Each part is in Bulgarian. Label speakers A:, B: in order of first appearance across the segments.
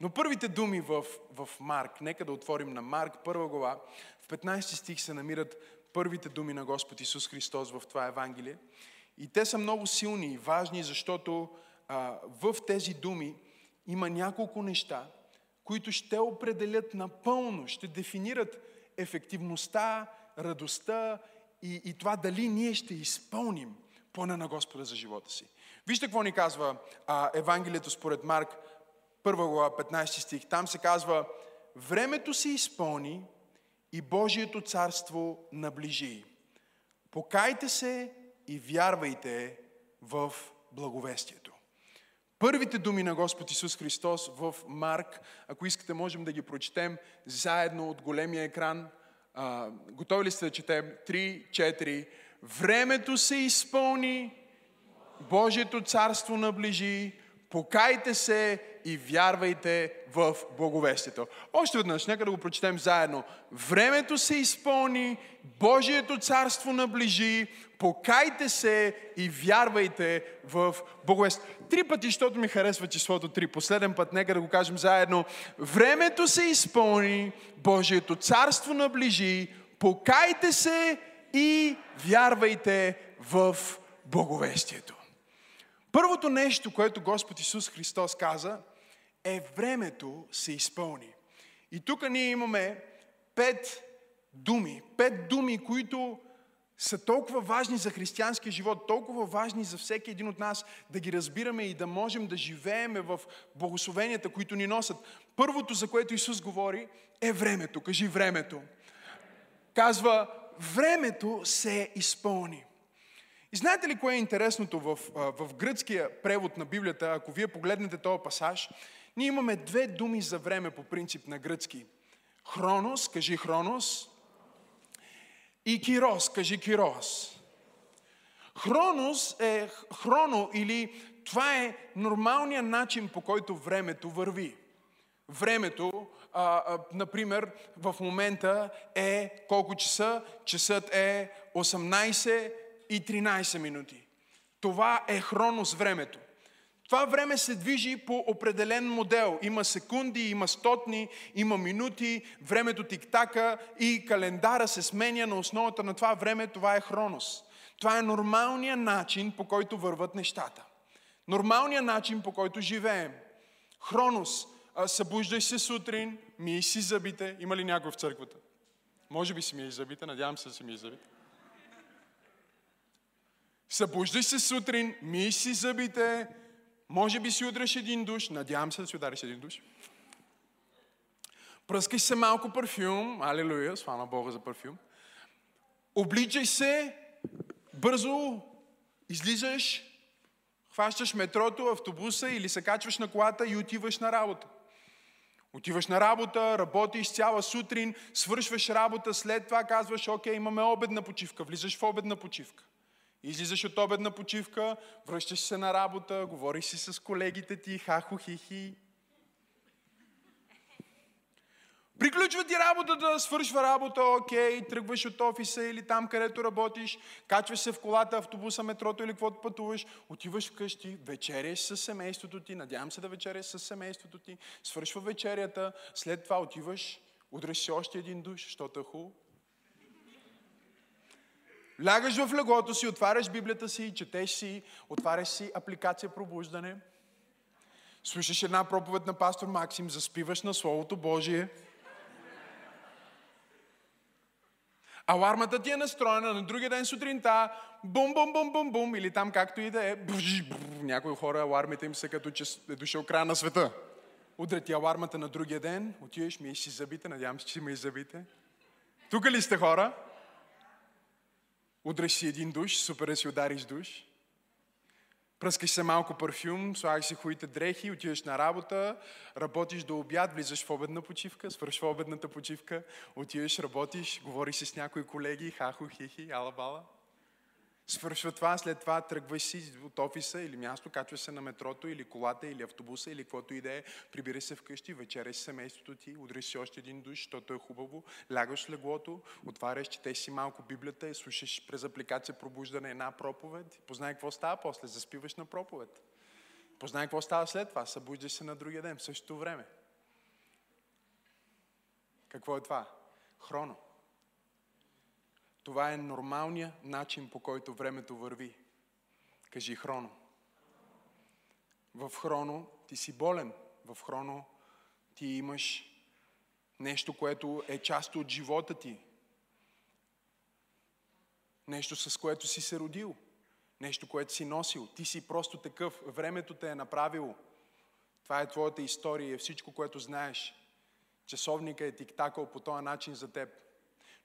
A: Но първите думи в, в Марк, нека да отворим на Марк, първа глава, в 15 стих се намират първите думи на Господ Исус Христос в това Евангелие. И те са много силни и важни, защото а, в тези думи има няколко неща, които ще определят напълно, ще дефинират ефективността, радостта и, и това дали ние ще изпълним плана на Господа за живота си. Вижте какво ни казва а, Евангелието според Марк, първа глава, 15 стих. Там се казва, времето се изпълни и Божието царство наближи. Покайте се и вярвайте в благовестието. Първите думи на Господ Исус Христос в Марк, ако искате, можем да ги прочетем заедно от големия екран. А, готови ли сте да четем? 3, 4. Времето се изпълни, Божието царство наближи, покайте се и вярвайте в благовестието. Още веднъж, нека да го прочетем заедно. Времето се изпълни, Божието царство наближи, покайте се и вярвайте в благовестието. Три пъти, защото ми харесва числото три. Последен път, нека да го кажем заедно. Времето се изпълни, Божието царство наближи, покайте се и вярвайте в благовестието. Първото нещо, което Господ Исус Христос каза, е времето се изпълни. И тук ние имаме пет думи. Пет думи, които са толкова важни за християнския живот, толкова важни за всеки един от нас да ги разбираме и да можем да живееме в благословенията, които ни носят. Първото, за което Исус говори, е времето. Кажи времето. Казва, времето се изпълни. И знаете ли кое е интересното в, в гръцкия превод на Библията, ако вие погледнете този пасаж, ние имаме две думи за време по принцип на гръцки. Хронос, кажи хронос, и кирос, кажи кирос. Хронос е хроно или това е нормалният начин по който времето върви. Времето, а, а, например, в момента е колко часа? Часът е 18 и 13 минути. Това е хронос времето. Това време се движи по определен модел. Има секунди, има стотни, има минути, времето тиктака и календара се сменя на основата на това време. Това е хронос. Това е нормалният начин, по който върват нещата. Нормалният начин, по който живеем. Хронос. Събуждай се сутрин, мий си зъбите. Има ли някой в църквата? Може би си мий зъбите, надявам се да си мий зъбите. Събуждай се сутрин, мий си зъбите, може би си удреш един душ, надявам се да си удариш един душ. Пръскай се малко парфюм, алелуя, слава Бога за парфюм. Обличай се, бързо излизаш, хващаш метрото, автобуса или се качваш на колата и отиваш на работа. Отиваш на работа, работиш цяла сутрин, свършваш работа, след това казваш, окей, имаме обедна почивка, влизаш в обедна почивка. Излизаш от обедна почивка, връщаш се на работа, говориш си с колегите ти, хахо, хихи. Приключва ти работата, свършва работа, окей, тръгваш от офиса или там, където работиш, качваш се в колата, автобуса, метрото или каквото пътуваш, отиваш вкъщи, вечеряш с семейството ти, надявам се да вечеряш с семейството ти, свършва вечерята, след това отиваш, удреш си още един душ, защото е хубаво, Лягаш в леглото си, отваряш Библията си, четеш си, отваряш си апликация пробуждане, слушаш една проповед на пастор Максим, заспиваш на Словото Божие. Алармата ти е настроена на другия ден сутринта, бум, бум, бум, бум, бум, или там както и да е. Някои хора алармите им са като че е дошъл края на света. Удра ти алармата на другия ден, отиваш, миеш си зъбите, надявам се, че си миеш зъбите. Тук ли сте хора? Удреш си един душ, супер си удариш душ. Пръскаш се малко парфюм, слагаш си хубавите дрехи, отиваш на работа, работиш до обяд, влизаш в обедна почивка, свършва обедната почивка, отиваш, работиш, говориш си с някои колеги, хахо, хихи, ала-бала. Свършва това, след това тръгваш си от офиса или място, качваш се на метрото или колата или автобуса или каквото и да е, прибираш се вкъщи, вечеряш семейството ти, удриш си още един душ, защото е хубаво, лягаш в леглото, отваряш, четеш си малко Библията и слушаш през апликация пробуждане една проповед. Познай какво става после, заспиваш на проповед. Познай какво става след това, събуждаш се на другия ден, в същото време. Какво е това? Хроно. Това е нормалният начин, по който времето върви. Кажи хроно. В хроно ти си болен. В хроно ти имаш нещо, което е част от живота ти. Нещо, с което си се родил. Нещо, което си носил. Ти си просто такъв. Времето те е направило. Това е твоята история и е всичко, което знаеш. Часовника е тиктакал по този начин за теб.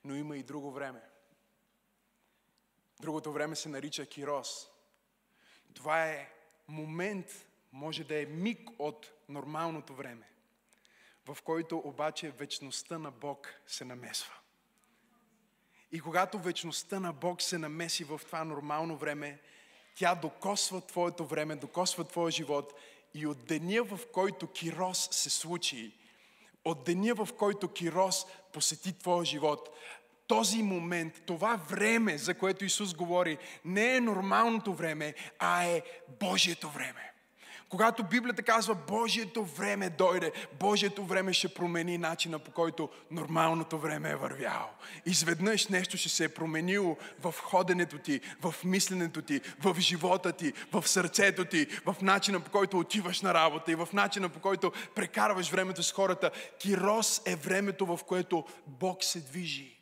A: Но има и друго време. Другото време се нарича Кирос. Това е момент, може да е миг от нормалното време, в който обаче вечността на Бог се намесва. И когато вечността на Бог се намеси в това нормално време, тя докосва твоето време, докосва твоя живот и от деня, в който Кирос се случи, от деня, в който Кирос посети твоя живот, този момент, това време, за което Исус говори, не е нормалното време, а е Божието време. Когато Библията казва Божието време дойде, Божието време ще промени начина по който нормалното време е вървяло. Изведнъж нещо ще се е променило в ходенето ти, в мисленето ти, в живота ти, в сърцето ти, в начина по който отиваш на работа и в начина по който прекарваш времето с хората. Кирос е времето, в което Бог се движи.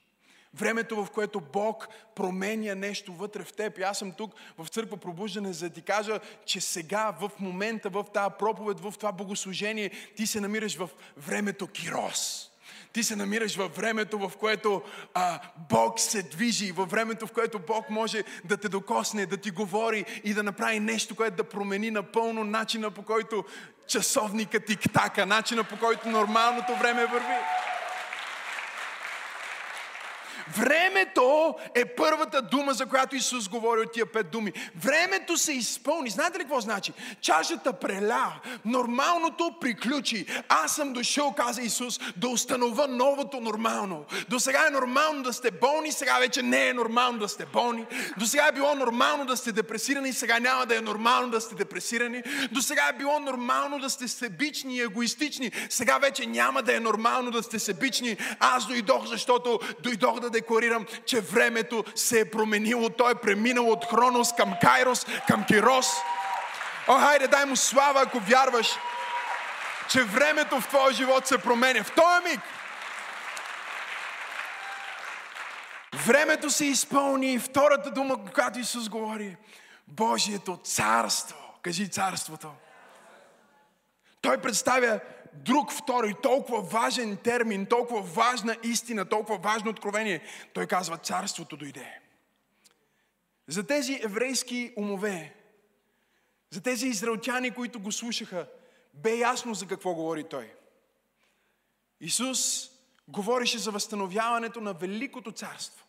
A: Времето, в което Бог променя нещо вътре в теб. И аз съм тук в църква пробуждане, за да ти кажа, че сега, в момента, в тази проповед, в това богослужение, ти се намираш в времето Кирос. Ти се намираш във времето, в което а, Бог се движи, във времето, в което Бог може да те докосне, да ти говори и да направи нещо, което да промени напълно начина по който часовника тик-така, начина по който нормалното време върви. Времето е първата дума, за която Исус говори от тия пет думи. Времето се изпълни. Знаете ли какво значи? Чашата преля, нормалното приключи. Аз съм дошъл, каза Исус, да установя новото нормално. До сега е нормално да сте болни, сега вече не е нормално да сте болни. До сега е било нормално да сте депресирани, сега няма да е нормално да сте депресирани. До сега е било нормално да сте себични и егоистични, сега вече няма да е нормално да сте себични. Аз дойдох, защото дойдох да декларирам, че времето се е променило. Той е преминал от Хронос към Кайрос, към Кирос. О, хайде, дай му слава, ако вярваш, че времето в твоя живот се променя. В този миг времето се изпълни. Втората дума, когато Исус говори, Божието царство. Кажи царството. Той представя друг втори, толкова важен термин, толкова важна истина, толкова важно откровение. Той казва, царството дойде. За тези еврейски умове, за тези израелтяни, които го слушаха, бе ясно за какво говори той. Исус говореше за възстановяването на Великото царство.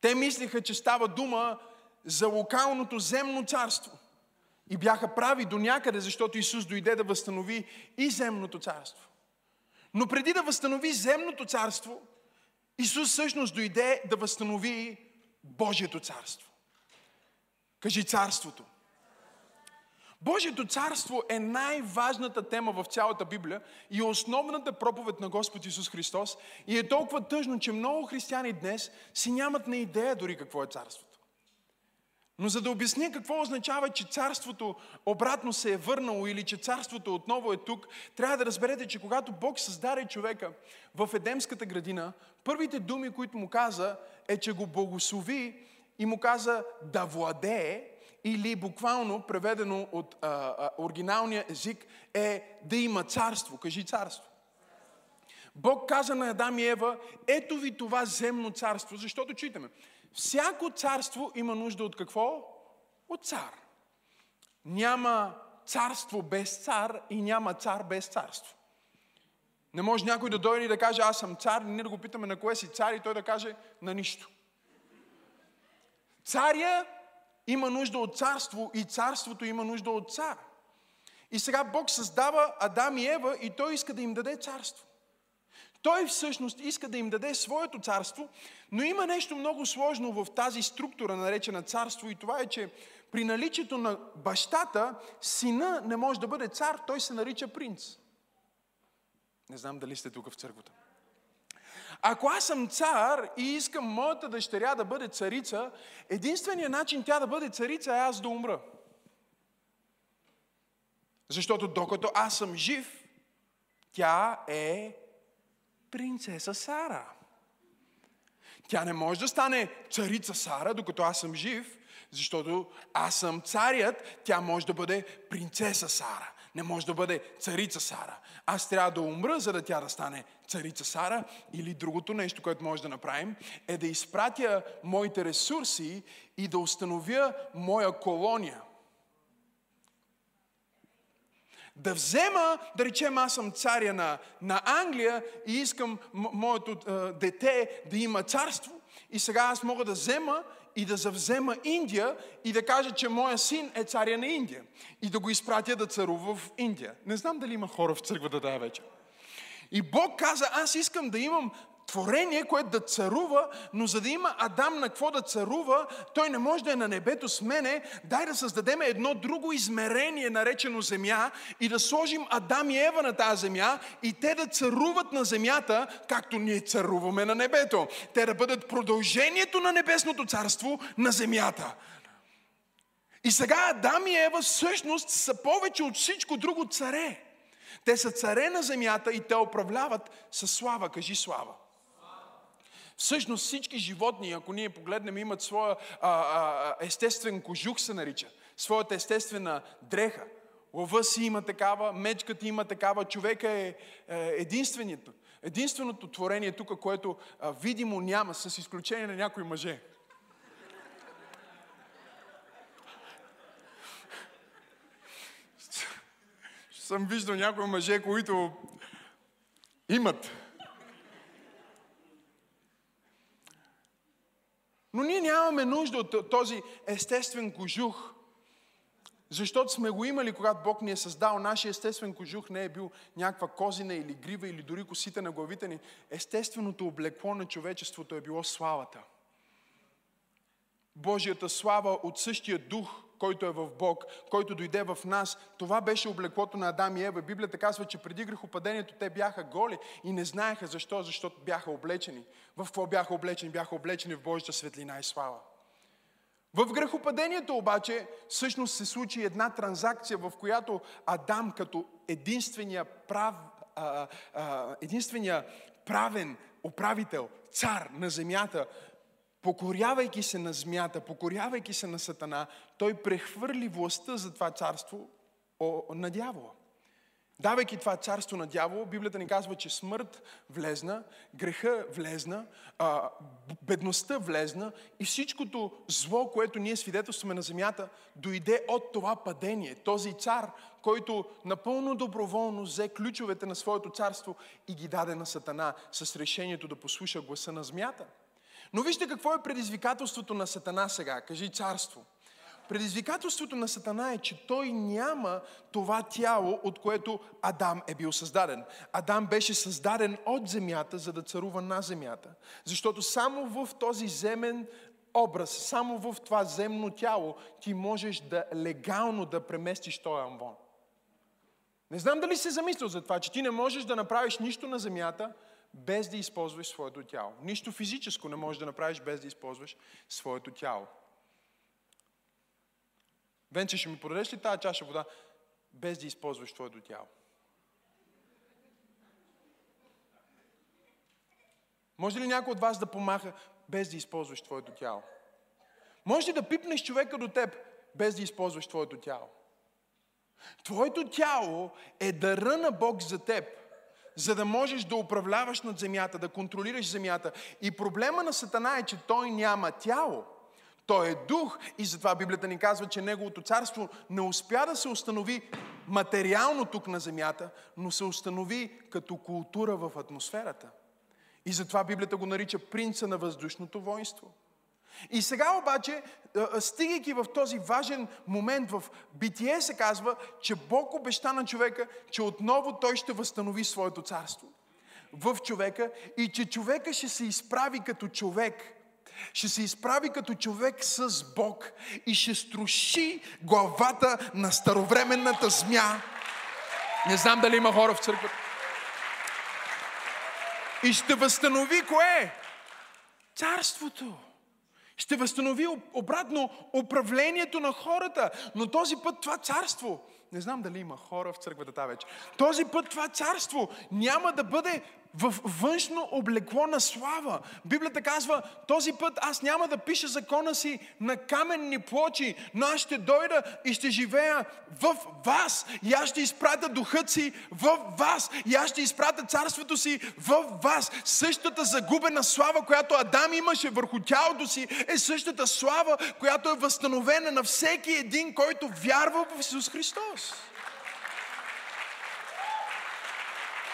A: Те мислиха, че става дума за локалното земно царство – и бяха прави до някъде, защото Исус дойде да възстанови и земното царство. Но преди да възстанови земното царство, Исус всъщност дойде да възстанови Божието царство. Кажи царството. Божието царство е най-важната тема в цялата Библия и е основната проповед на Господ Исус Христос. И е толкова тъжно, че много християни днес си нямат на идея дори какво е царството. Но за да обясня какво означава, че царството обратно се е върнало или че царството отново е тук, трябва да разберете, че когато Бог създаде човека в Едемската градина, първите думи, които му каза, е, че го благослови и му каза да владее, или буквално преведено от а, а, оригиналния език е да има царство. Кажи царство. Бог каза на Адам и Ева, ето ви това земно царство, защото читаме. Всяко царство има нужда от какво? От цар. Няма царство без цар и няма цар без царство. Не може някой да дойде и да каже, аз съм цар, ние да го питаме на кое си цар и той да каже на нищо. Царя има нужда от царство и царството има нужда от цар. И сега Бог създава Адам и Ева и той иска да им даде царство. Той всъщност иска да им даде своето царство, но има нещо много сложно в тази структура, наречена царство, и това е, че при наличието на бащата, сина не може да бъде цар, той се нарича принц. Не знам дали сте тук в църквата. Ако аз съм цар и искам моята дъщеря да бъде царица, единственият начин тя да бъде царица е аз да умра. Защото докато аз съм жив, тя е принцеса Сара. Тя не може да стане царица Сара, докато аз съм жив, защото аз съм царят, тя може да бъде принцеса Сара. Не може да бъде царица Сара. Аз трябва да умра, за да тя да стане царица Сара. Или другото нещо, което може да направим, е да изпратя моите ресурси и да установя моя колония. Да взема, да речем, аз съм царя на, на Англия и искам моето е, дете да има царство. И сега аз мога да взема и да завзема Индия и да кажа, че моя син е царя на Индия. И да го изпратя да царува в Индия. Не знам дали има хора в църквата тази вечер. И Бог каза, аз искам да имам творение, което да царува, но за да има Адам на какво да царува, той не може да е на небето с мене. Дай да създадем едно друго измерение, наречено земя, и да сложим Адам и Ева на тази земя, и те да царуват на земята, както ние царуваме на небето. Те да бъдат продължението на небесното царство на земята. И сега Адам и Ева всъщност са повече от всичко друго царе. Те са царе на земята и те управляват със слава. Кажи слава. Всъщност всички животни, ако ние погледнем, имат своя а, а, естествен кожух, се нарича. Своята естествена дреха. Лъва си има такава, мечката има такава, човека е, е единственото, единственото творение тук, което а, видимо няма, с изключение на някои мъже. Съм виждал някои мъже, които имат Но ние нямаме нужда от този естествен кожух, защото сме го имали, когато Бог ни е създал. Нашия естествен кожух не е бил някаква козина или грива или дори косите на главите ни. Естественото облекло на човечеството е било славата. Божията слава от същия дух, който е в Бог, който дойде в нас. Това беше облеклото на Адам и Ева. Библията казва, че преди грехопадението те бяха голи и не знаеха защо, защото бяха облечени. В какво бяха облечени? Бяха облечени в Божията светлина и слава. В грехопадението обаче всъщност се случи една транзакция, в която Адам като единствения, прав, а, а, единствения правен управител, цар на земята, покорявайки се на змията, покорявайки се на Сатана, той прехвърли властта за това царство на дявола. Давайки това царство на дявола, Библията ни казва, че смърт влезна, греха влезна, бедността влезна и всичкото зло, което ние свидетелстваме на земята, дойде от това падение. Този цар, който напълно доброволно взе ключовете на своето царство и ги даде на Сатана с решението да послуша гласа на змията. Но вижте какво е предизвикателството на Сатана сега. Кажи царство. Предизвикателството на Сатана е, че той няма това тяло, от което Адам е бил създаден. Адам беше създаден от земята, за да царува на земята. Защото само в този земен образ, само в това земно тяло ти можеш да легално да преместиш този амвон. Не знам дали се замислил за това, че ти не можеш да направиш нищо на земята, без да използваш своето тяло. Нищо физическо не можеш да направиш без да използваш своето тяло. Венче, ще ми подадеш ли тази чаша вода, без да използваш твоето тяло? Може ли някой от вас да помаха, без да използваш твоето тяло? Може ли да пипнеш човека до теб, без да използваш твоето тяло? Твоето тяло е дъра на Бог за теб за да можеш да управляваш над земята, да контролираш земята. И проблема на Сатана е, че той няма тяло. Той е дух и затова Библията ни казва, че Неговото царство не успя да се установи материално тук на земята, но се установи като култура в атмосферата. И затова Библията го нарича принца на въздушното воинство – и сега обаче, стигайки в този важен момент в битие, се казва, че Бог обеща на човека, че отново той ще възстанови своето царство в човека и че човека ще се изправи като човек. Ще се изправи като човек с Бог и ще струши главата на старовременната змя. Не знам дали има хора в църквата. И ще възстанови кое? Царството. Ще възстанови обратно управлението на хората. Но този път това царство, не знам дали има хора в църквата тази вече, този път това царство няма да бъде в външно облекло на слава. Библията казва, този път аз няма да пиша закона си на каменни плочи, но аз ще дойда и ще живея в вас. И аз ще изпратя духът си в вас. И аз ще изпратя царството си в вас. Същата загубена слава, която Адам имаше върху тялото си, е същата слава, която е възстановена на всеки един, който вярва в Исус Христос.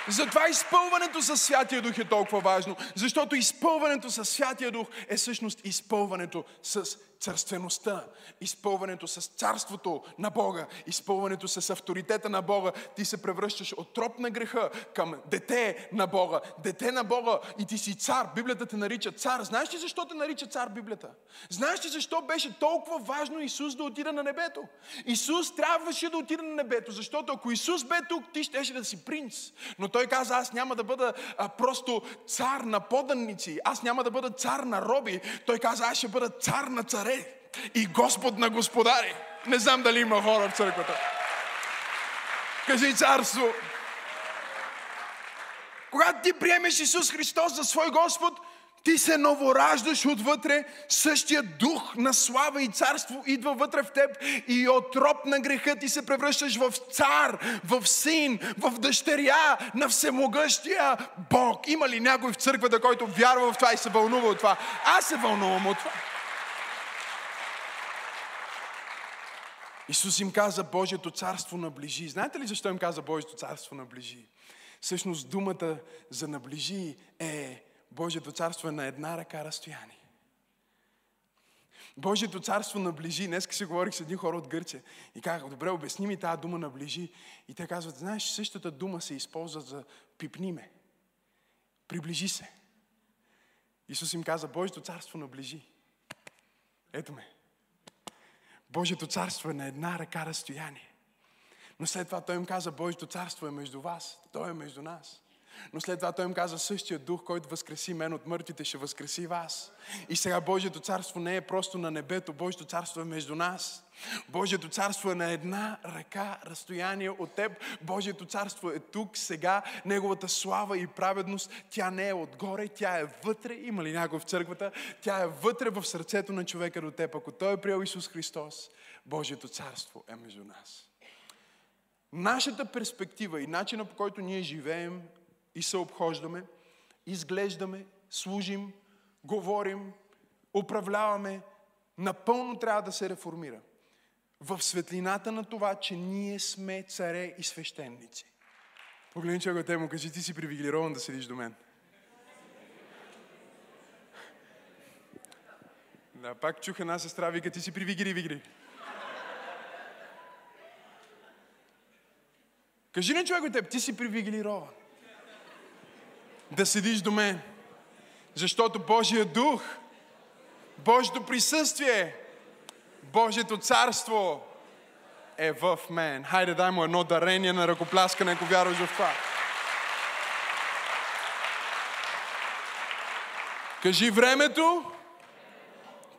A: Затова изпълването с Святия Дух е толкова важно, защото изпълването с Святия Дух е всъщност изпълването с царствеността, изпълването с царството на Бога, изпълването с авторитета на Бога. Ти се превръщаш от троп на греха към дете на Бога. Дете на Бога и ти си цар. Библията те нарича цар. Знаеш ли защо те нарича цар Библията? Знаеш ли защо беше толкова важно Исус да отида на небето? Исус трябваше да отида на небето, защото ако Исус бе тук, ти щеше да си принц. Но той каза, аз няма да бъда а, просто цар на поданници, аз няма да бъда цар на роби. Той каза, аз ще бъда цар на царе и Господ на господари. Не знам дали има хора в църквата. Кажи царство. Когато ти приемеш Исус Христос за свой Господ, ти се новораждаш отвътре, същия дух на слава и царство идва вътре в теб и от троп на греха ти се превръщаш в цар, в син, в дъщеря на всемогъщия Бог. Има ли някой в църквата, който вярва в това и се вълнува от това? Аз се вълнувам от това. Исус им каза, Божието царство наближи. Знаете ли защо им каза Божието царство наближи? Всъщност думата за наближи е Божието царство е на една ръка разстояние. Божието царство наближи. Днес си говорих с един хора от Гърция и казах, добре, обясни ми тази дума наближи. И те казват, знаеш, същата дума се използва за пипниме. Приближи се. Исус им каза, Божието царство наближи. Ето ме. Божието царство е на една ръка разстояние. Но след това той им каза, Божието царство е между вас, той е между нас. Но след това той им каза, същия дух, който възкреси мен от мъртвите, ще възкреси вас. И сега Божието царство не е просто на небето, Божието царство е между нас. Божието царство е на една ръка разстояние от теб. Божието царство е тук, сега. Неговата слава и праведност, тя не е отгоре, тя е вътре. Има ли някой в църквата? Тя е вътре в сърцето на човека до теб. Ако той е приел Исус Христос, Божието царство е между нас. Нашата перспектива и начина по който ние живеем и се обхождаме, изглеждаме, служим, говорим, управляваме, напълно трябва да се реформира. В светлината на това, че ние сме царе и свещеници. Погледни човека те му кажи, ти си привилегирован да седиш до мен. Да, пак чух една сестра, вика, ти си привигри, вигри. Кажи на човек от теб, ти си привилегирован да седиш до мен. Защото Божия дух, Божието присъствие, Божието царство е в мен. Хайде, дай му едно дарение на ръкопляскане, ако вярваш в това. Кажи времето,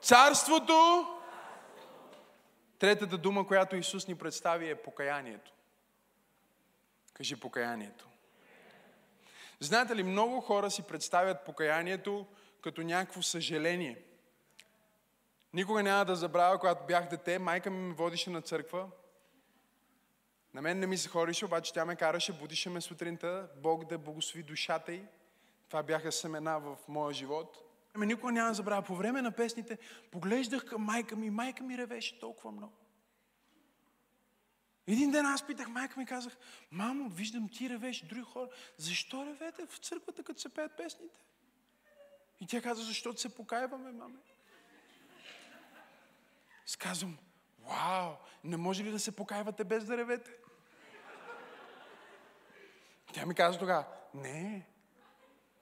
A: царството. Третата дума, която Исус ни представи е покаянието. Кажи покаянието. Знаете ли, много хора си представят покаянието като някакво съжаление. Никога няма да забравя, когато бях дете, майка ми ме водише на църква. На мен не ми се хорише, обаче тя ме караше, будише ме сутринта, Бог да благослови душата й. Това бяха семена в моя живот. Ами никога няма да забравя. По време на песните поглеждах към майка ми, майка ми ревеше толкова много. Един ден аз питах майка ми, казах, мамо, виждам ти ревеш, други хора. Защо ревете в църквата, като се пеят песните? И тя каза, защото се покаяваме, маме. Сказвам, вау, не може ли да се покаявате без да ревете? Тя ми каза тогава, не,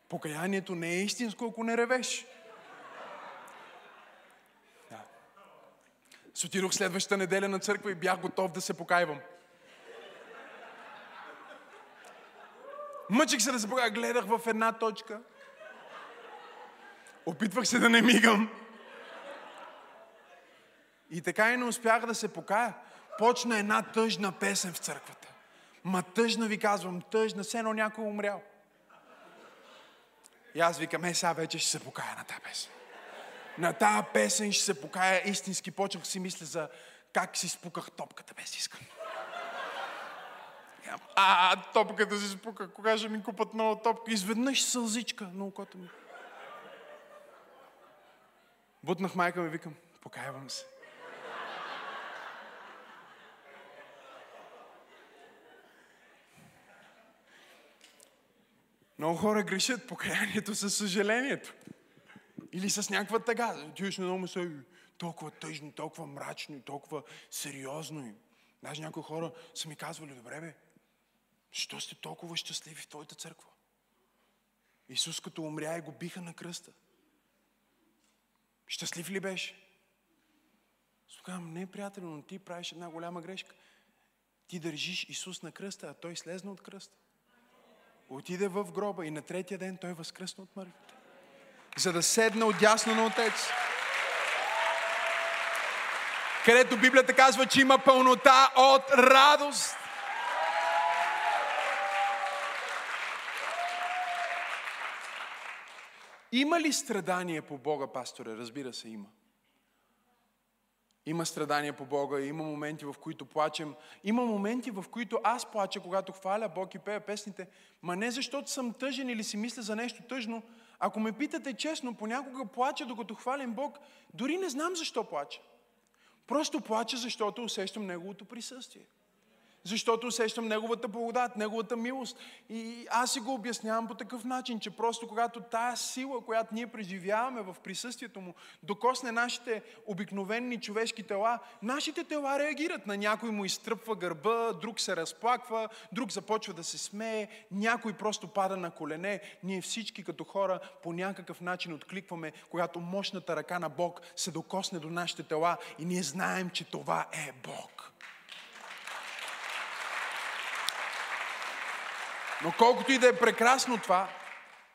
A: покаянието не е истинско, ако не ревеш. С отидох следващата неделя на църква и бях готов да се покайвам. Мъчих се да се покая, гледах в една точка. Опитвах се да не мигам. И така и не успях да се покая. Почна една тъжна песен в църквата. Ма тъжна ви казвам, тъжна, все едно някой умрял. И аз викам, е, сега вече ще се покая на тази песен. На тази песен ще се покая истински. Почнах си мисля за как си спуках топката без искам. А, топката си спука. Кога ще ми купат нова топка? Изведнъж сълзичка на окото ми. Бутнах майка ми, викам, покаявам се. Много хора грешат покаянието със съжалението. Или с някаква тъга. Ти на много се толкова тъжно, толкова мрачно, толкова сериозно. Даже някои хора са ми казвали, добре бе, що сте толкова щастливи в твоята църква? Исус като умря и го биха на кръста. Щастлив ли беше? Казвам, не, приятел, но ти правиш една голяма грешка. Ти държиш Исус на кръста, а Той слезна от кръста. Отиде в гроба и на третия ден Той възкръсна от мъртвите. За да седне отясно на Отец. Където Библията казва, че има пълнота от радост. Има ли страдание по Бога, пасторе? Разбира се, има. Има страдания по Бога, има моменти, в които плачем. Има моменти, в които аз плача, когато хваля Бог и пея песните, ма не защото съм тъжен или си мисля за нещо тъжно. Ако ме питате честно, понякога плача, докато хвалим Бог, дори не знам защо плача. Просто плача, защото усещам Неговото присъствие защото усещам Неговата благодат, Неговата милост. И аз си го обяснявам по такъв начин, че просто когато тая сила, която ние преживяваме в присъствието Му, докосне нашите обикновени човешки тела, нашите тела реагират. На някой му изтръпва гърба, друг се разплаква, друг започва да се смее, някой просто пада на колене. Ние всички като хора по някакъв начин откликваме, когато мощната ръка на Бог се докосне до нашите тела и ние знаем, че това е Бог. Но колкото и да е прекрасно това,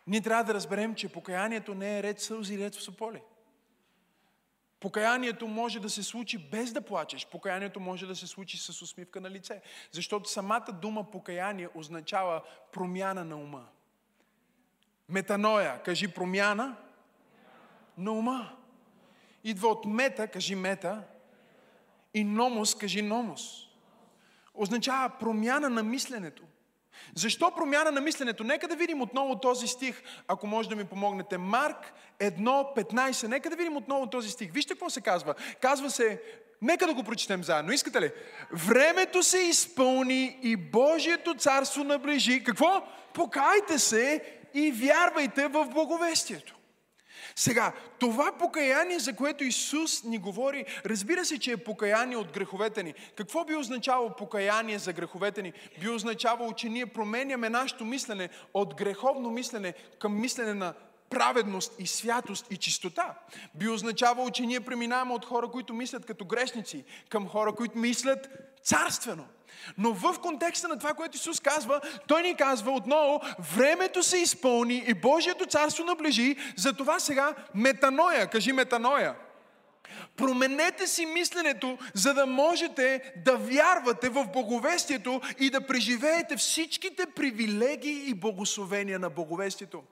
A: ние трябва да разберем, че покаянието не е ред сълзи, ред в сополе. Покаянието може да се случи без да плачеш. Покаянието може да се случи с усмивка на лице. Защото самата дума покаяние означава промяна на ума. Метаноя, кажи промяна на ума. Идва от мета, кажи мета, и номос, кажи номос. Означава промяна на мисленето. Защо промяна на мисленето? Нека да видим отново този стих, ако може да ми помогнете. Марк 1.15. Нека да видим отново този стих. Вижте какво се казва. Казва се, нека да го прочетем заедно. Искате ли? Времето се изпълни и Божието царство наближи. Какво? Покайте се и вярвайте в благовестието. Сега, това покаяние, за което Исус ни говори, разбира се, че е покаяние от греховете ни. Какво би означавало покаяние за греховете ни? Би означавало, че ние променяме нашето мислене от греховно мислене към мислене на праведност и святост и чистота. Би означавало, че ние преминаваме от хора, които мислят като грешници, към хора, които мислят царствено. Но в контекста на това, което Исус казва, Той ни казва отново, времето се изпълни и Божието царство наближи, затова сега метаноя, кажи метаноя. Променете си мисленето, за да можете да вярвате в боговестието и да преживеете всичките привилегии и благословения на боговестието.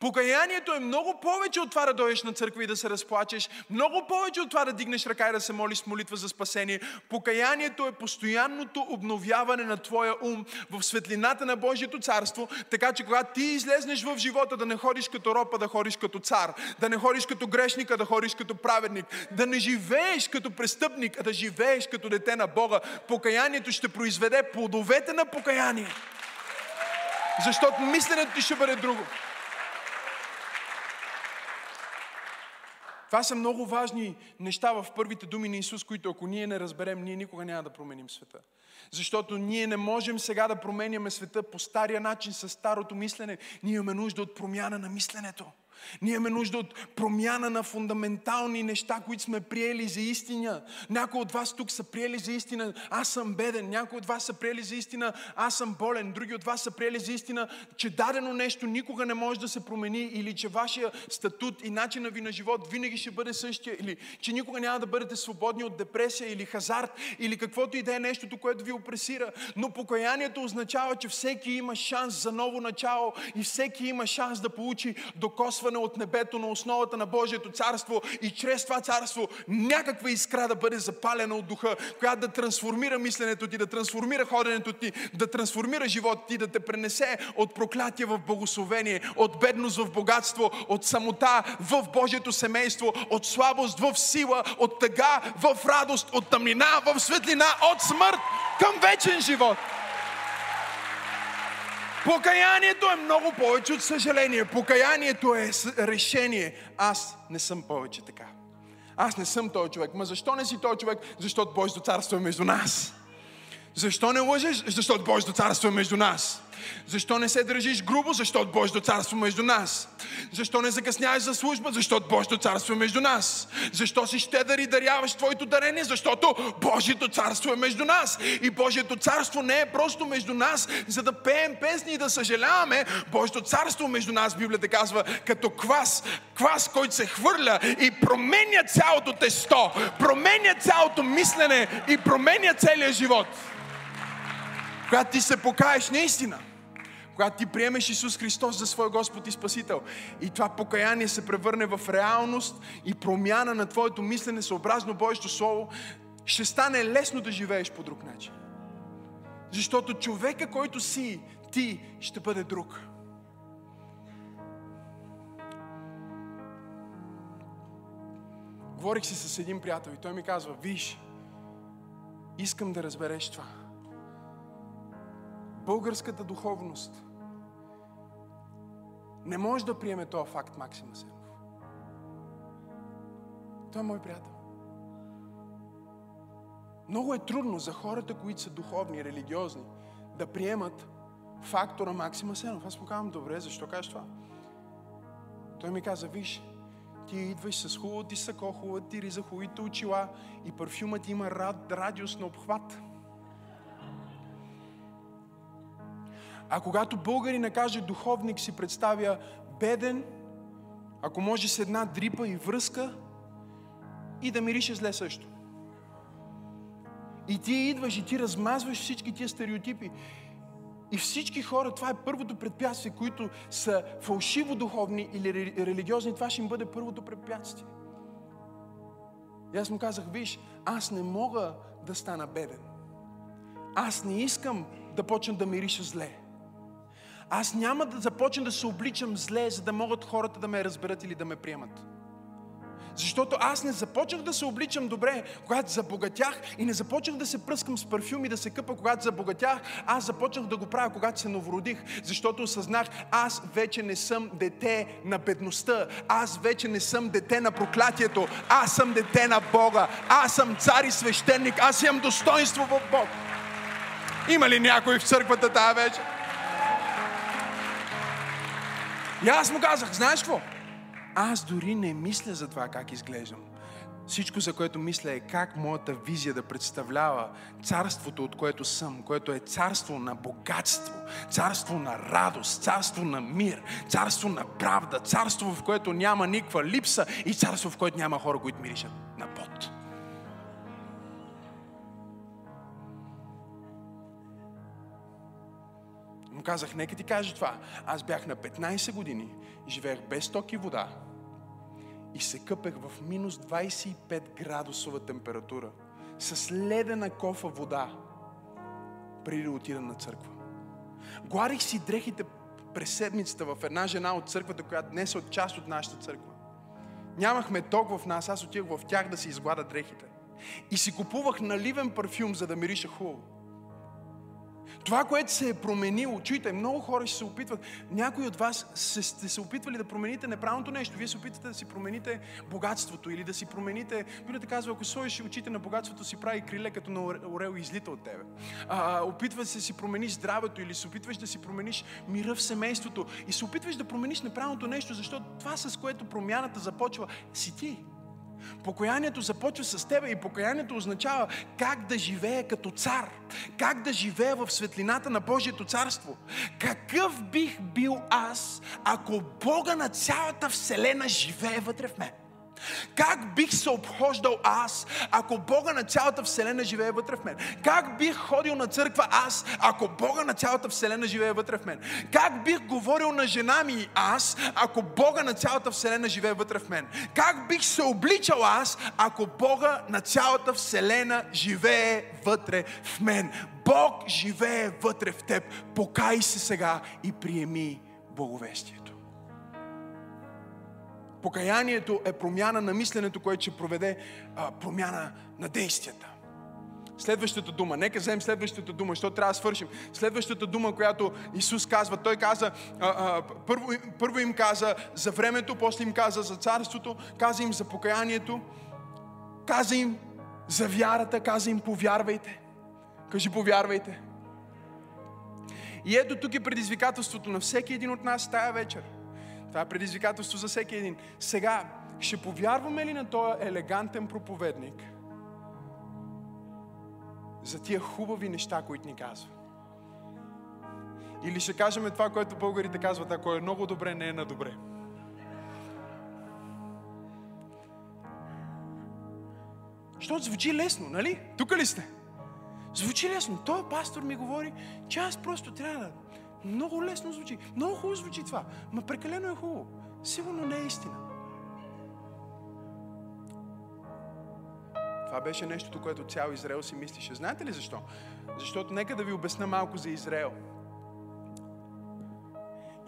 A: Покаянието е много повече от това да дойдеш на църква и да се разплачеш, много повече от това да дигнеш ръка и да се молиш с молитва за спасение. Покаянието е постоянното обновяване на твоя ум в светлината на Божието царство, така че когато ти излезнеш в живота да не ходиш като ропа, да ходиш като цар, да не ходиш като грешник, а да ходиш като праведник, да не живееш като престъпник, а да живееш като дете на Бога, покаянието ще произведе плодовете на покаяние. Защото мисленето ти ще бъде друго. Това са много важни неща в първите думи на Исус, които ако ние не разберем, ние никога няма да променим света. Защото ние не можем сега да променяме света по стария начин, с старото мислене. Ние имаме нужда от промяна на мисленето. Ние имаме нужда от промяна на фундаментални неща, които сме приели за истина. Някои от вас тук са приели за истина, аз съм беден. Някои от вас са приели за истина, аз съм болен. Други от вас са приели за истина, че дадено нещо никога не може да се промени или че вашия статут и начина ви на живот винаги ще бъде същия или че никога няма да бъдете свободни от депресия или хазарт или каквото и да е нещото, което ви опресира. Но покаянието означава, че всеки има шанс за ново начало и всеки има шанс да получи докосване от небето на основата на Божието царство и чрез това царство някаква искра да бъде запалена от духа, която да трансформира мисленето ти, да трансформира ходенето ти, да трансформира живота ти, да те пренесе от проклятие в благословение, от бедност в богатство, от самота в Божието семейство, от слабост в сила, от тъга в радост, от тъмнина в светлина, от смърт към вечен живот. Покаянието е много повече от съжаление. Покаянието е решение. Аз не съм повече така. Аз не съм този човек. Ма защо не си този човек? Защото Божието царство е между нас. Защо не лъжеш? Защото Божието царство е между нас. Защо не се държиш грубо? Защото Божието царство е между нас. Защо не закъсняваш за служба? Защото Божието царство е между нас. Защо си щедър и даряваш твоето дарение? Защото Божието царство е между нас. И Божието царство не е просто между нас, за да пеем песни и да съжаляваме. Божието царство между нас, Библията казва, като квас, квас, който се хвърля и променя цялото тесто, променя цялото мислене и променя целия живот. Когато ти се покаеш наистина, когато ти приемеш Исус Христос за свой Господ и Спасител и това покаяние се превърне в реалност и промяна на твоето мислене съобразно Божието Слово, ще стане лесно да живееш по друг начин. Защото човека, който си, ти ще бъде друг. Говорих си с един приятел и той ми казва, виж, искам да разбереш това. Българската духовност не може да приеме този факт Максим Асенов. Той е мой приятел. Много е трудно за хората, които са духовни, религиозни, да приемат фактора Максим Асенов. Аз му казвам, добре, защо кажеш това? Той ми каза, виж, ти идваш с хубаво ти сако, хубава ти риза, хубавите очила и парфюмът има радиус на обхват. А когато българина каже духовник, си представя беден, ако може с една дрипа и връзка, и да мирише зле също. И ти идваш и ти размазваш всички тия стереотипи. И всички хора, това е първото предпятствие, които са фалшиво духовни или религиозни, това ще им бъде първото препятствие. И аз му казах, виж, аз не мога да стана беден. Аз не искам да почна да мириша зле аз няма да започна да се обличам зле, за да могат хората да ме разберат или да ме приемат. Защото аз не започнах да се обличам добре, когато забогатях и не започнах да се пръскам с парфюм и да се къпа, когато забогатях. Аз започнах да го правя, когато се новородих, защото осъзнах, аз вече не съм дете на бедността, аз вече не съм дете на проклятието, аз съм дете на Бога, аз съм цар и свещеник, аз имам достоинство в Бог. Има ли някой в църквата тази вечер? И аз му казах, знаеш какво? Аз дори не мисля за това как изглеждам. Всичко, за което мисля е как моята визия да представлява царството, от което съм, което е царство на богатство, царство на радост, царство на мир, царство на правда, царство, в което няма никаква липса и царство, в което няма хора, които миришат на пот. Му казах, нека ти кажа това. Аз бях на 15 години, живеех без ток и вода и се къпех в минус 25 градусова температура с ледена кофа вода преди да отида на църква. Гладих си дрехите през седмицата в една жена от църквата, която днес е от част от нашата църква. Нямахме ток в нас, аз отивах в тях да си изглада дрехите. И си купувах наливен парфюм, за да мириша хубаво. Това, което се е променило, чуйте, много хора ще се опитват, някои от вас се, сте се опитвали да промените неправилното нещо. Вие се опитвате да си промените богатството или да си промените, Библията казва, ако сложиш очите на богатството си прави криле като на орел и излита от тебе. А, опитваш се да си промениш здравето или се опитваш да си промениш мира в семейството и се опитваш да промениш неправилното нещо, защото това с което промяната започва си ти. Покаянието започва с тебе и покаянието означава как да живее като цар, как да живее в светлината на Божието царство. Какъв бих бил аз, ако Бога на цялата вселена живее вътре в мен? Как бих се обхождал аз, ако Бога на цялата Вселена живее вътре в мен? Как бих ходил на църква аз, ако Бога на цялата Вселена живее вътре в мен? Как бих говорил на жена ми аз, ако Бога на цялата Вселена живее вътре в мен? Как бих се обличал аз, ако Бога на цялата Вселена живее вътре в мен? Бог живее вътре в теб. Покай се сега и приеми благовестието. Покаянието е промяна на мисленето, което ще проведе а, промяна на действията. Следващата дума, нека вземем следващата дума, защото трябва да свършим. Следващата дума, която Исус казва, Той каза, а, а, първо, първо им каза за времето, после им каза за царството, каза им за покаянието, каза им за вярата, каза им повярвайте. Кажи повярвайте. И ето тук е предизвикателството на всеки един от нас тая вечер – това е предизвикателство за всеки един. Сега, ще повярваме ли на този елегантен проповедник за тия хубави неща, които ни казва? Или ще кажем това, което българите казват, ако е много добре, не е на добре. Защото звучи лесно, нали? Тук ли сте? Звучи лесно. Той пастор ми говори, че аз просто трябва да много лесно звучи. Много хубаво звучи това. Ма прекалено е хубаво. Сигурно не е истина. Това беше нещото, което цял Израел си мислише. Знаете ли защо? Защото нека да ви обясна малко за Израел.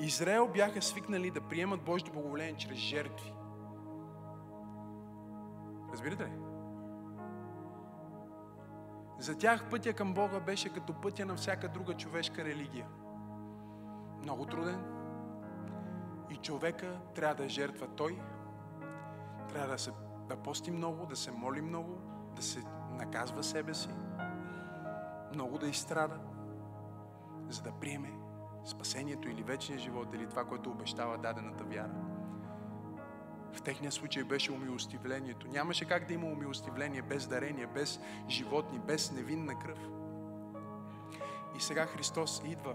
A: Израел бяха свикнали да приемат Божието благоволение чрез жертви. Разбирате ли? За тях пътя към Бога беше като пътя на всяка друга човешка религия много труден. И човека трябва да е жертва той. Трябва да, се, да пости много, да се моли много, да се наказва себе си. Много да изстрада, за да приеме спасението или вечния живот, или това, което обещава дадената вяра. В техния случай беше умилостивлението. Нямаше как да има умилостивление без дарение, без животни, без невинна кръв. И сега Христос идва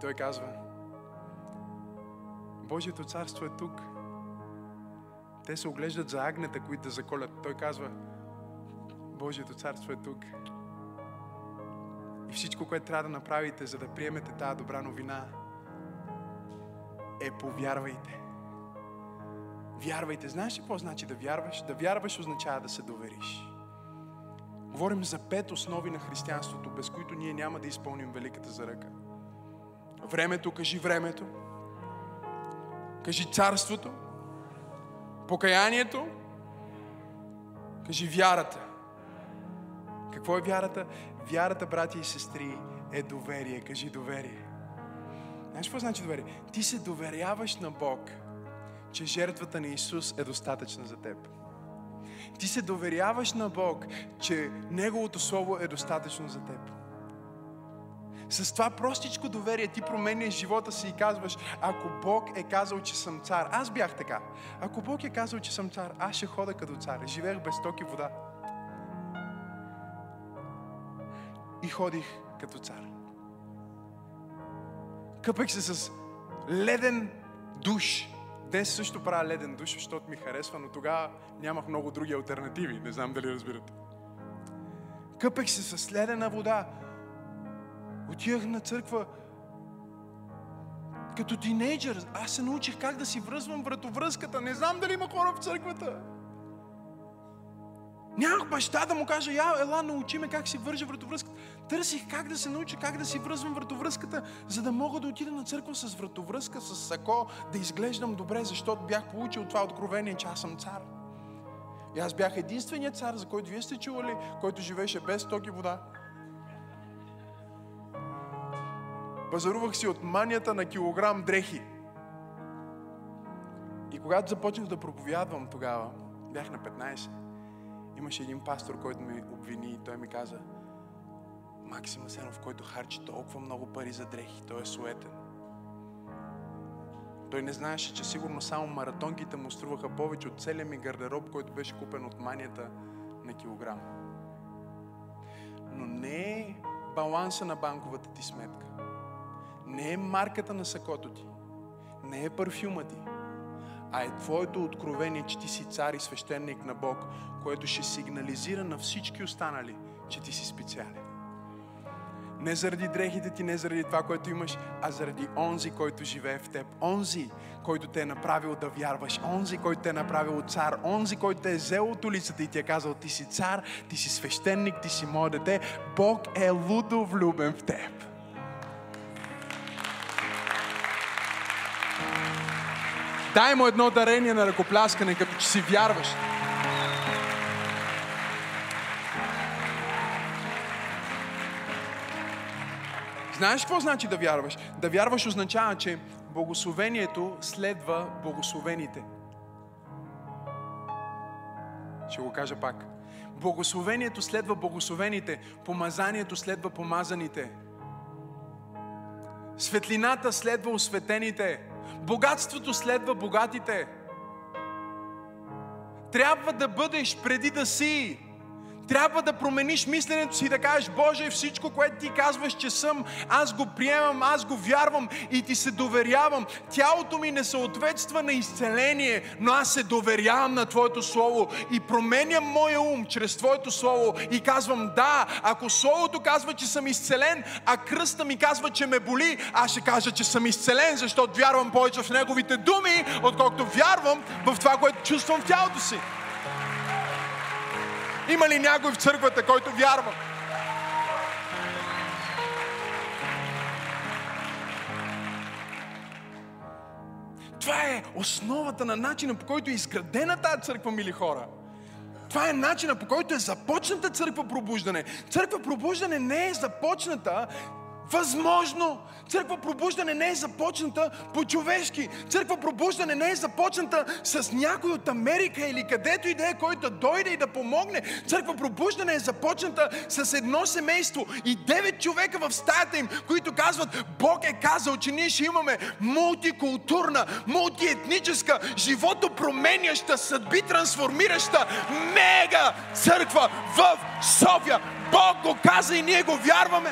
A: той казва, Божието царство е тук. Те се оглеждат за агнета, които да заколят. Той казва, Божието царство е тук. И всичко, което трябва да направите, за да приемете тази добра новина, е повярвайте. Вярвайте. Знаеш ли какво значи да вярваш? Да вярваш означава да се довериш. Говорим за пет основи на християнството, без които ние няма да изпълним великата заръка. Времето, кажи времето. Кажи царството. Покаянието. Кажи вярата. Какво е вярата? Вярата, брати и сестри, е доверие. Кажи доверие. Знаеш какво значи доверие? Ти се доверяваш на Бог, че жертвата на Исус е достатъчна за теб. Ти се доверяваш на Бог, че Неговото Слово е достатъчно за теб. С това простичко доверие ти променяш живота си и казваш, ако Бог е казал, че съм цар, аз бях така. Ако Бог е казал, че съм цар, аз ще хода като цар. Живеех без ток и вода. И ходих като цар. Къпех се с леден душ. Днес също правя леден душ, защото ми харесва, но тогава нямах много други альтернативи. Не знам дали разбирате. Къпех се с ледена вода, Отивах на църква като тинейджър. Аз се научих как да си връзвам вратовръзката. Не знам дали има хора в църквата. Нямах баща да му кажа, я, ела, научи ме как си вържа вратовръзката. Търсих как да се науча, как да си връзвам вратовръзката, за да мога да отида на църква с вратовръзка, с сако, да изглеждам добре, защото бях получил това откровение, че аз съм цар. И аз бях единственият цар, за който вие сте чували, който живееше без токи вода. Пазарувах си от манията на килограм дрехи. И когато започнах да проповядвам тогава, бях на 15, имаше един пастор, който ме обвини и той ми каза, Максим Асенов, който харчи толкова много пари за дрехи, той е суетен. Той не знаеше, че сигурно само маратонките му струваха повече от целия ми гардероб, който беше купен от манията на килограм. Но не е баланса на банковата ти сметка. Не е марката на сакото ти. Не е парфюма ти. А е твоето откровение, че ти си цар и свещеник на Бог, което ще сигнализира на всички останали, че ти си специален. Не заради дрехите ти, не заради това, което имаш, а заради онзи, който живее в теб. Онзи, който те е направил да вярваш. Онзи, който те е направил цар. Онзи, който те е взел от улицата и ти е казал, ти си цар, ти си свещеник, ти си мое дете. Бог е лудо влюбен в теб. Дай му едно дарение на ръкопляскане, като че си вярваш. Знаеш какво значи да вярваш? Да вярваш означава, че благословението следва благословените. Ще го кажа пак. Благословението следва благословените, помазанието следва помазаните. Светлината следва осветените. Богатството следва богатите. Трябва да бъдеш преди да си. Трябва да промениш мисленето си и да кажеш, Боже, всичко, което ти казваш, че съм, аз го приемам, аз го вярвам и ти се доверявам. Тялото ми не съответства на изцеление, но аз се доверявам на Твоето Слово и променям моя ум чрез Твоето Слово и казвам, да, ако Словото казва, че съм изцелен, а кръста ми казва, че ме боли, аз ще кажа, че съм изцелен, защото вярвам повече в Неговите думи, отколкото вярвам в това, което чувствам в тялото си. Има ли някой в църквата, който вярва? Това е основата на начина, по който е изградена тази църква, мили хора. Това е начина по който е започната църква пробуждане. Църква пробуждане не е започната възможно. Църква пробуждане не е започната по-човешки. Църква пробуждане не е започната с някой от Америка или където и да е, който да дойде и да помогне. Църква пробуждане е започната с едно семейство и девет човека в стаята им, които казват, Бог е казал, че ние ще имаме мултикултурна, мултиетническа, живото променяща, съдби трансформираща мега църква в София. Бог го каза и ние го вярваме.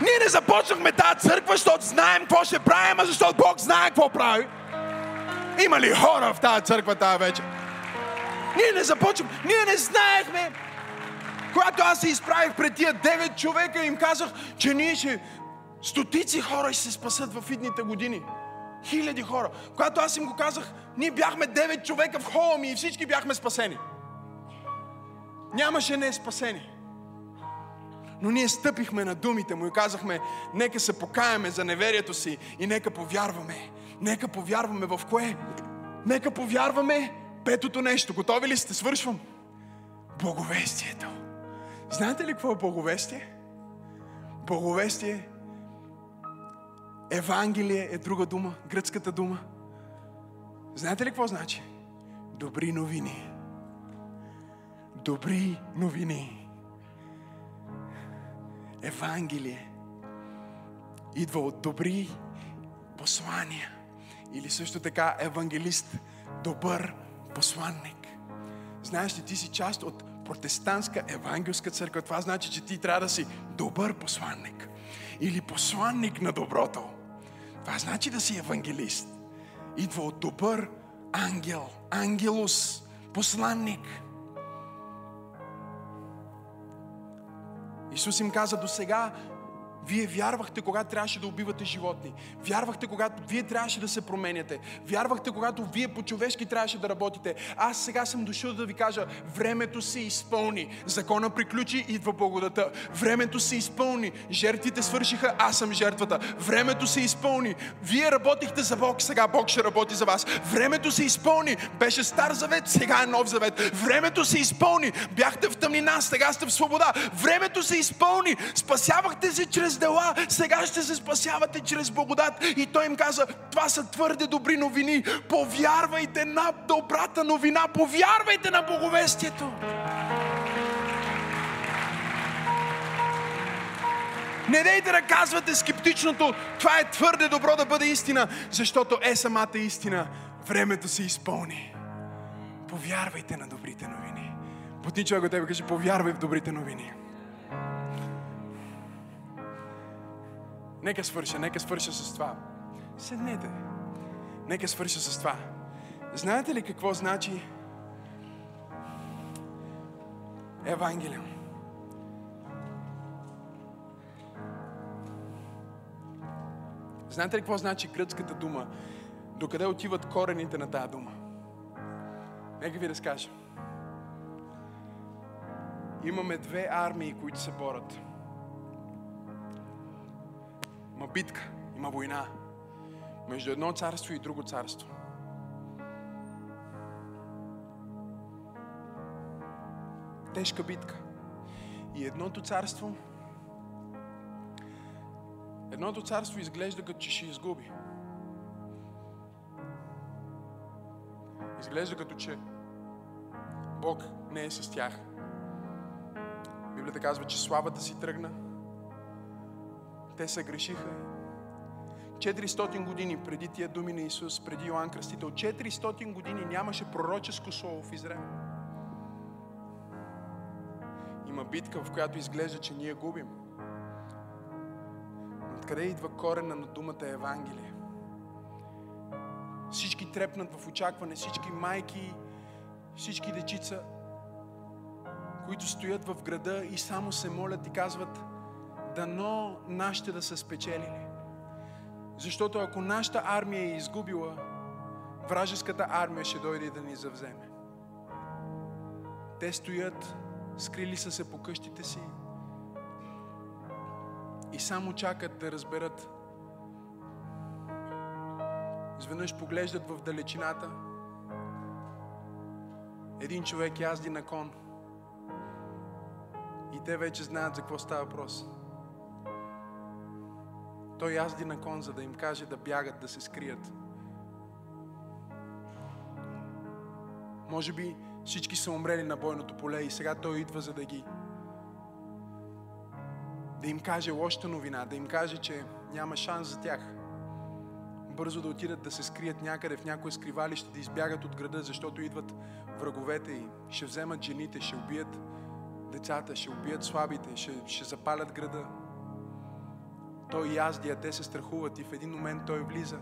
A: Ние не започнахме тази църква, защото знаем какво ще правим, а защото Бог знае какво прави. Има ли хора в тази църква тази вечер? Ние не започваме, ние не знаехме. Когато аз се изправих пред тия девет човека, им казах, че ние ще... Стотици хора ще се спасат в идните години. Хиляди хора. Когато аз им го казах, ние бяхме девет човека в хола ми и всички бяхме спасени. Нямаше не спасени. Но ние стъпихме на думите му и казахме, нека се покаяме за неверието си и нека повярваме. Нека повярваме в кое? Нека повярваме петото нещо. Готови ли сте? Свършвам. Благовестието. Знаете ли какво е благовестие? Благовестие Евангелие е друга дума, гръцката дума. Знаете ли какво значи? Добри новини. Добри новини. Евангелие идва от добри послания. Или също така евангелист, добър посланник. Знаеш ли, ти си част от протестантска евангелска църква. Това значи, че ти трябва да си добър посланник. Или посланник на доброто. Това значи да си евангелист. Идва от добър ангел, ангелус, посланник. Исус им каза до сега, Вие вярвахте, когато трябваше да убивате животни. Вярвахте, когато вие трябваше да се променяте. Вярвахте, когато вие по-човешки трябваше да работите. Аз сега съм дошъл да ви кажа, времето се изпълни. Закона приключи, идва благодата. Времето се изпълни. Жертвите свършиха, аз съм жертвата. Времето се изпълни. Вие работихте за Бог, сега Бог ще работи за вас. Времето се изпълни. Беше стар завет, сега е нов завет. Времето се изпълни. Бяхте в тъмнина, сега сте в свобода. Времето се изпълни. Спасявахте се чрез дела, сега ще се спасявате чрез благодат. И той им каза, това са твърде добри новини. Повярвайте на добрата новина, повярвайте на благовестието. Не дейте да казвате скептичното, това е твърде добро да бъде истина, защото е самата истина. Времето се изпълни. Повярвайте на добрите новини. Потни човек от тебе каже, повярвай в добрите новини. Нека свърша, нека свърша с това. Седнете. Нека свърша с това. Знаете ли какво значи Евангелием? Знаете ли какво значи гръцката дума? Докъде отиват корените на тази дума? Нека ви разкажа. Имаме две армии, които се борят. Има битка, има война между едно царство и друго царство. Тежка битка. И едното царство Едното царство изглежда като че ще изгуби. Изглежда като че Бог не е с тях. Библията казва, че славата си тръгна. Те се грешиха. 400 години преди тия думи на Исус, преди Йоанн Кръстител, 400 години нямаше пророческо слово в Израел. Има битка, в която изглежда, че ние губим. Откъде идва корена на думата Евангелие? Всички трепнат в очакване, всички майки, всички дечица, които стоят в града и само се молят и казват, дано нашите да са спечелили. Защото ако нашата армия е изгубила, вражеската армия ще дойде да ни завземе. Те стоят, скрили са се по къщите си и само чакат да разберат. Изведнъж поглеждат в далечината. Един човек язди на кон. И те вече знаят за какво става въпрос. Той язди на кон, за да им каже да бягат, да се скрият. Може би всички са умрели на бойното поле и сега той идва, за да ги да им каже лошата новина, да им каже, че няма шанс за тях. Бързо да отидат да се скрият някъде в някое скривалище, да избягат от града, защото идват враговете и ще вземат жените, ще убият децата, ще убият слабите, ще, ще запалят града. Той язди, а те се страхуват и в един момент той влиза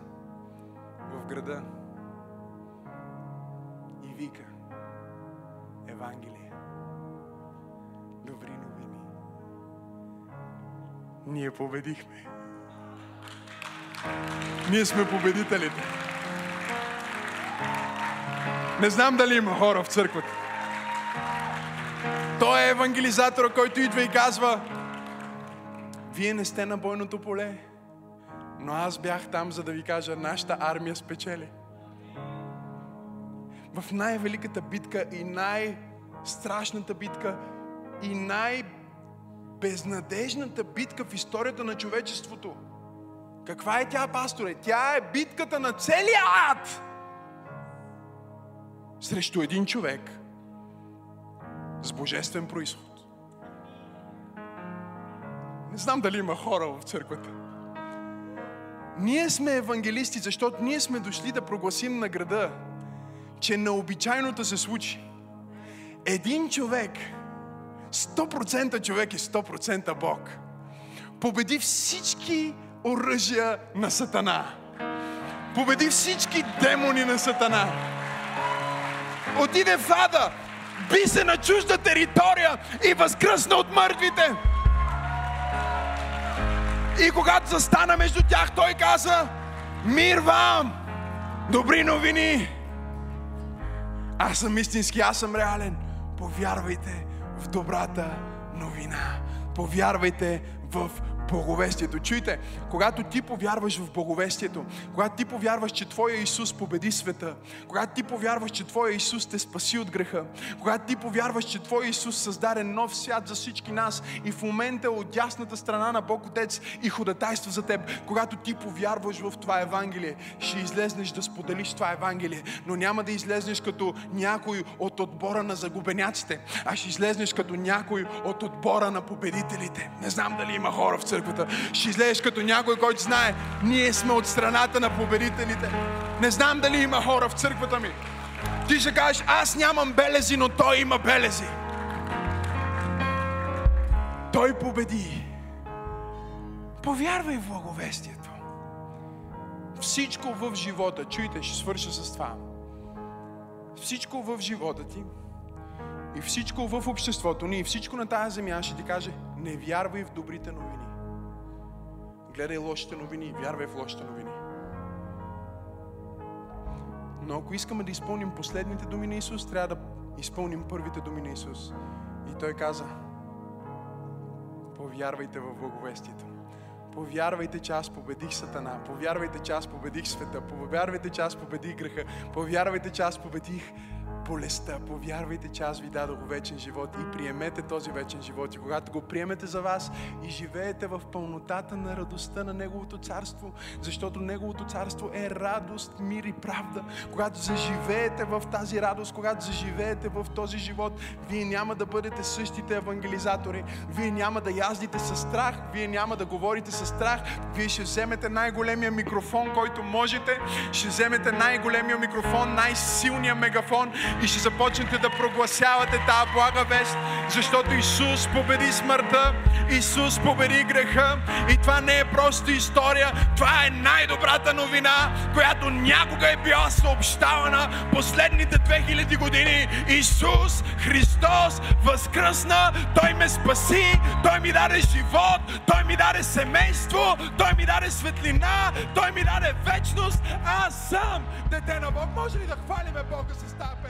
A: в града и вика Евангелие. Добри новини. Ние победихме. Ние сме победителите. Не знам дали има хора в църквата. Той е евангелизатора, който идва и казва, вие не сте на бойното поле, но аз бях там, за да ви кажа, нашата армия спечели. В най-великата битка и най-страшната битка и най-безнадежната битка в историята на човечеството. Каква е тя, пасторе? Тя е битката на целия ад срещу един човек с божествен происход. Не знам дали има хора в църквата. Ние сме евангелисти, защото ние сме дошли да прогласим на града, че необичайното се случи. Един човек, 100% човек е 100% Бог, победи всички оръжия на Сатана. Победи всички демони на Сатана. Отиде в ада, би се на чужда територия и възкръсна от мъртвите. И когато застана между тях, той каза, мир вам! Добри новини! Аз съм истински, аз съм реален. Повярвайте в добрата новина. Повярвайте в благовестието. Чуйте, когато ти повярваш в благовестието, когато ти повярваш, че Твоя Исус победи света, когато ти повярваш, че Твоя Исус те спаси от греха, когато ти повярваш, че Твоя Исус създаде нов свят за всички нас и в момента от дясната страна на Бог Отец и ходатайства за теб, когато ти повярваш в това Евангелие, ще излезнеш да споделиш това Евангелие, но няма да излезнеш като някой от отбора на загубеняците, а ще излезнеш като някой от отбора на победителите. Не знам дали има хора в църквата, църквата. Ще излезеш като някой, който знае, ние сме от страната на победителите. Не знам дали има хора в църквата ми. Ти ще кажеш, аз нямам белези, но той има белези. Той победи. Повярвай в благовестието. Всичко в живота, чуйте, ще свърша с това. Всичко в живота ти и всичко в обществото ни и всичко на тази земя ще ти каже, не вярвай в добрите новини гледай лошите новини вярвай в лошите новини. Но ако искаме да изпълним последните думи на Исус, трябва да изпълним първите думи на Исус. И Той каза, повярвайте в благовестието. Повярвайте, че аз победих Сатана. Повярвайте, че аз победих света. Повярвайте, че аз победих греха. Повярвайте, че аз победих болестта. Повярвайте, че аз ви дадох вечен живот и приемете този вечен живот. И когато го приемете за вас и живеете в пълнотата на радостта на Неговото царство, защото Неговото царство е радост, мир и правда. Когато заживеете в тази радост, когато заживеете в този живот, вие няма да бъдете същите евангелизатори. Вие няма да яздите с страх, вие няма да говорите с страх. Вие ще вземете най-големия микрофон, който можете. Ще вземете най-големия микрофон, най-силния мегафон и ще започнете да прогласявате тази блага вест, защото Исус победи смъртта, Исус победи греха и това не е просто история, това е най-добрата новина, която някога е била съобщавана последните 2000 години. Исус Христос възкръсна, Той ме спаси, Той ми даде живот, Той ми даде семейство, Той ми даде светлина, Той ми даде вечност. Аз съм дете на Бог. Може ли да хвалиме Бога с тази?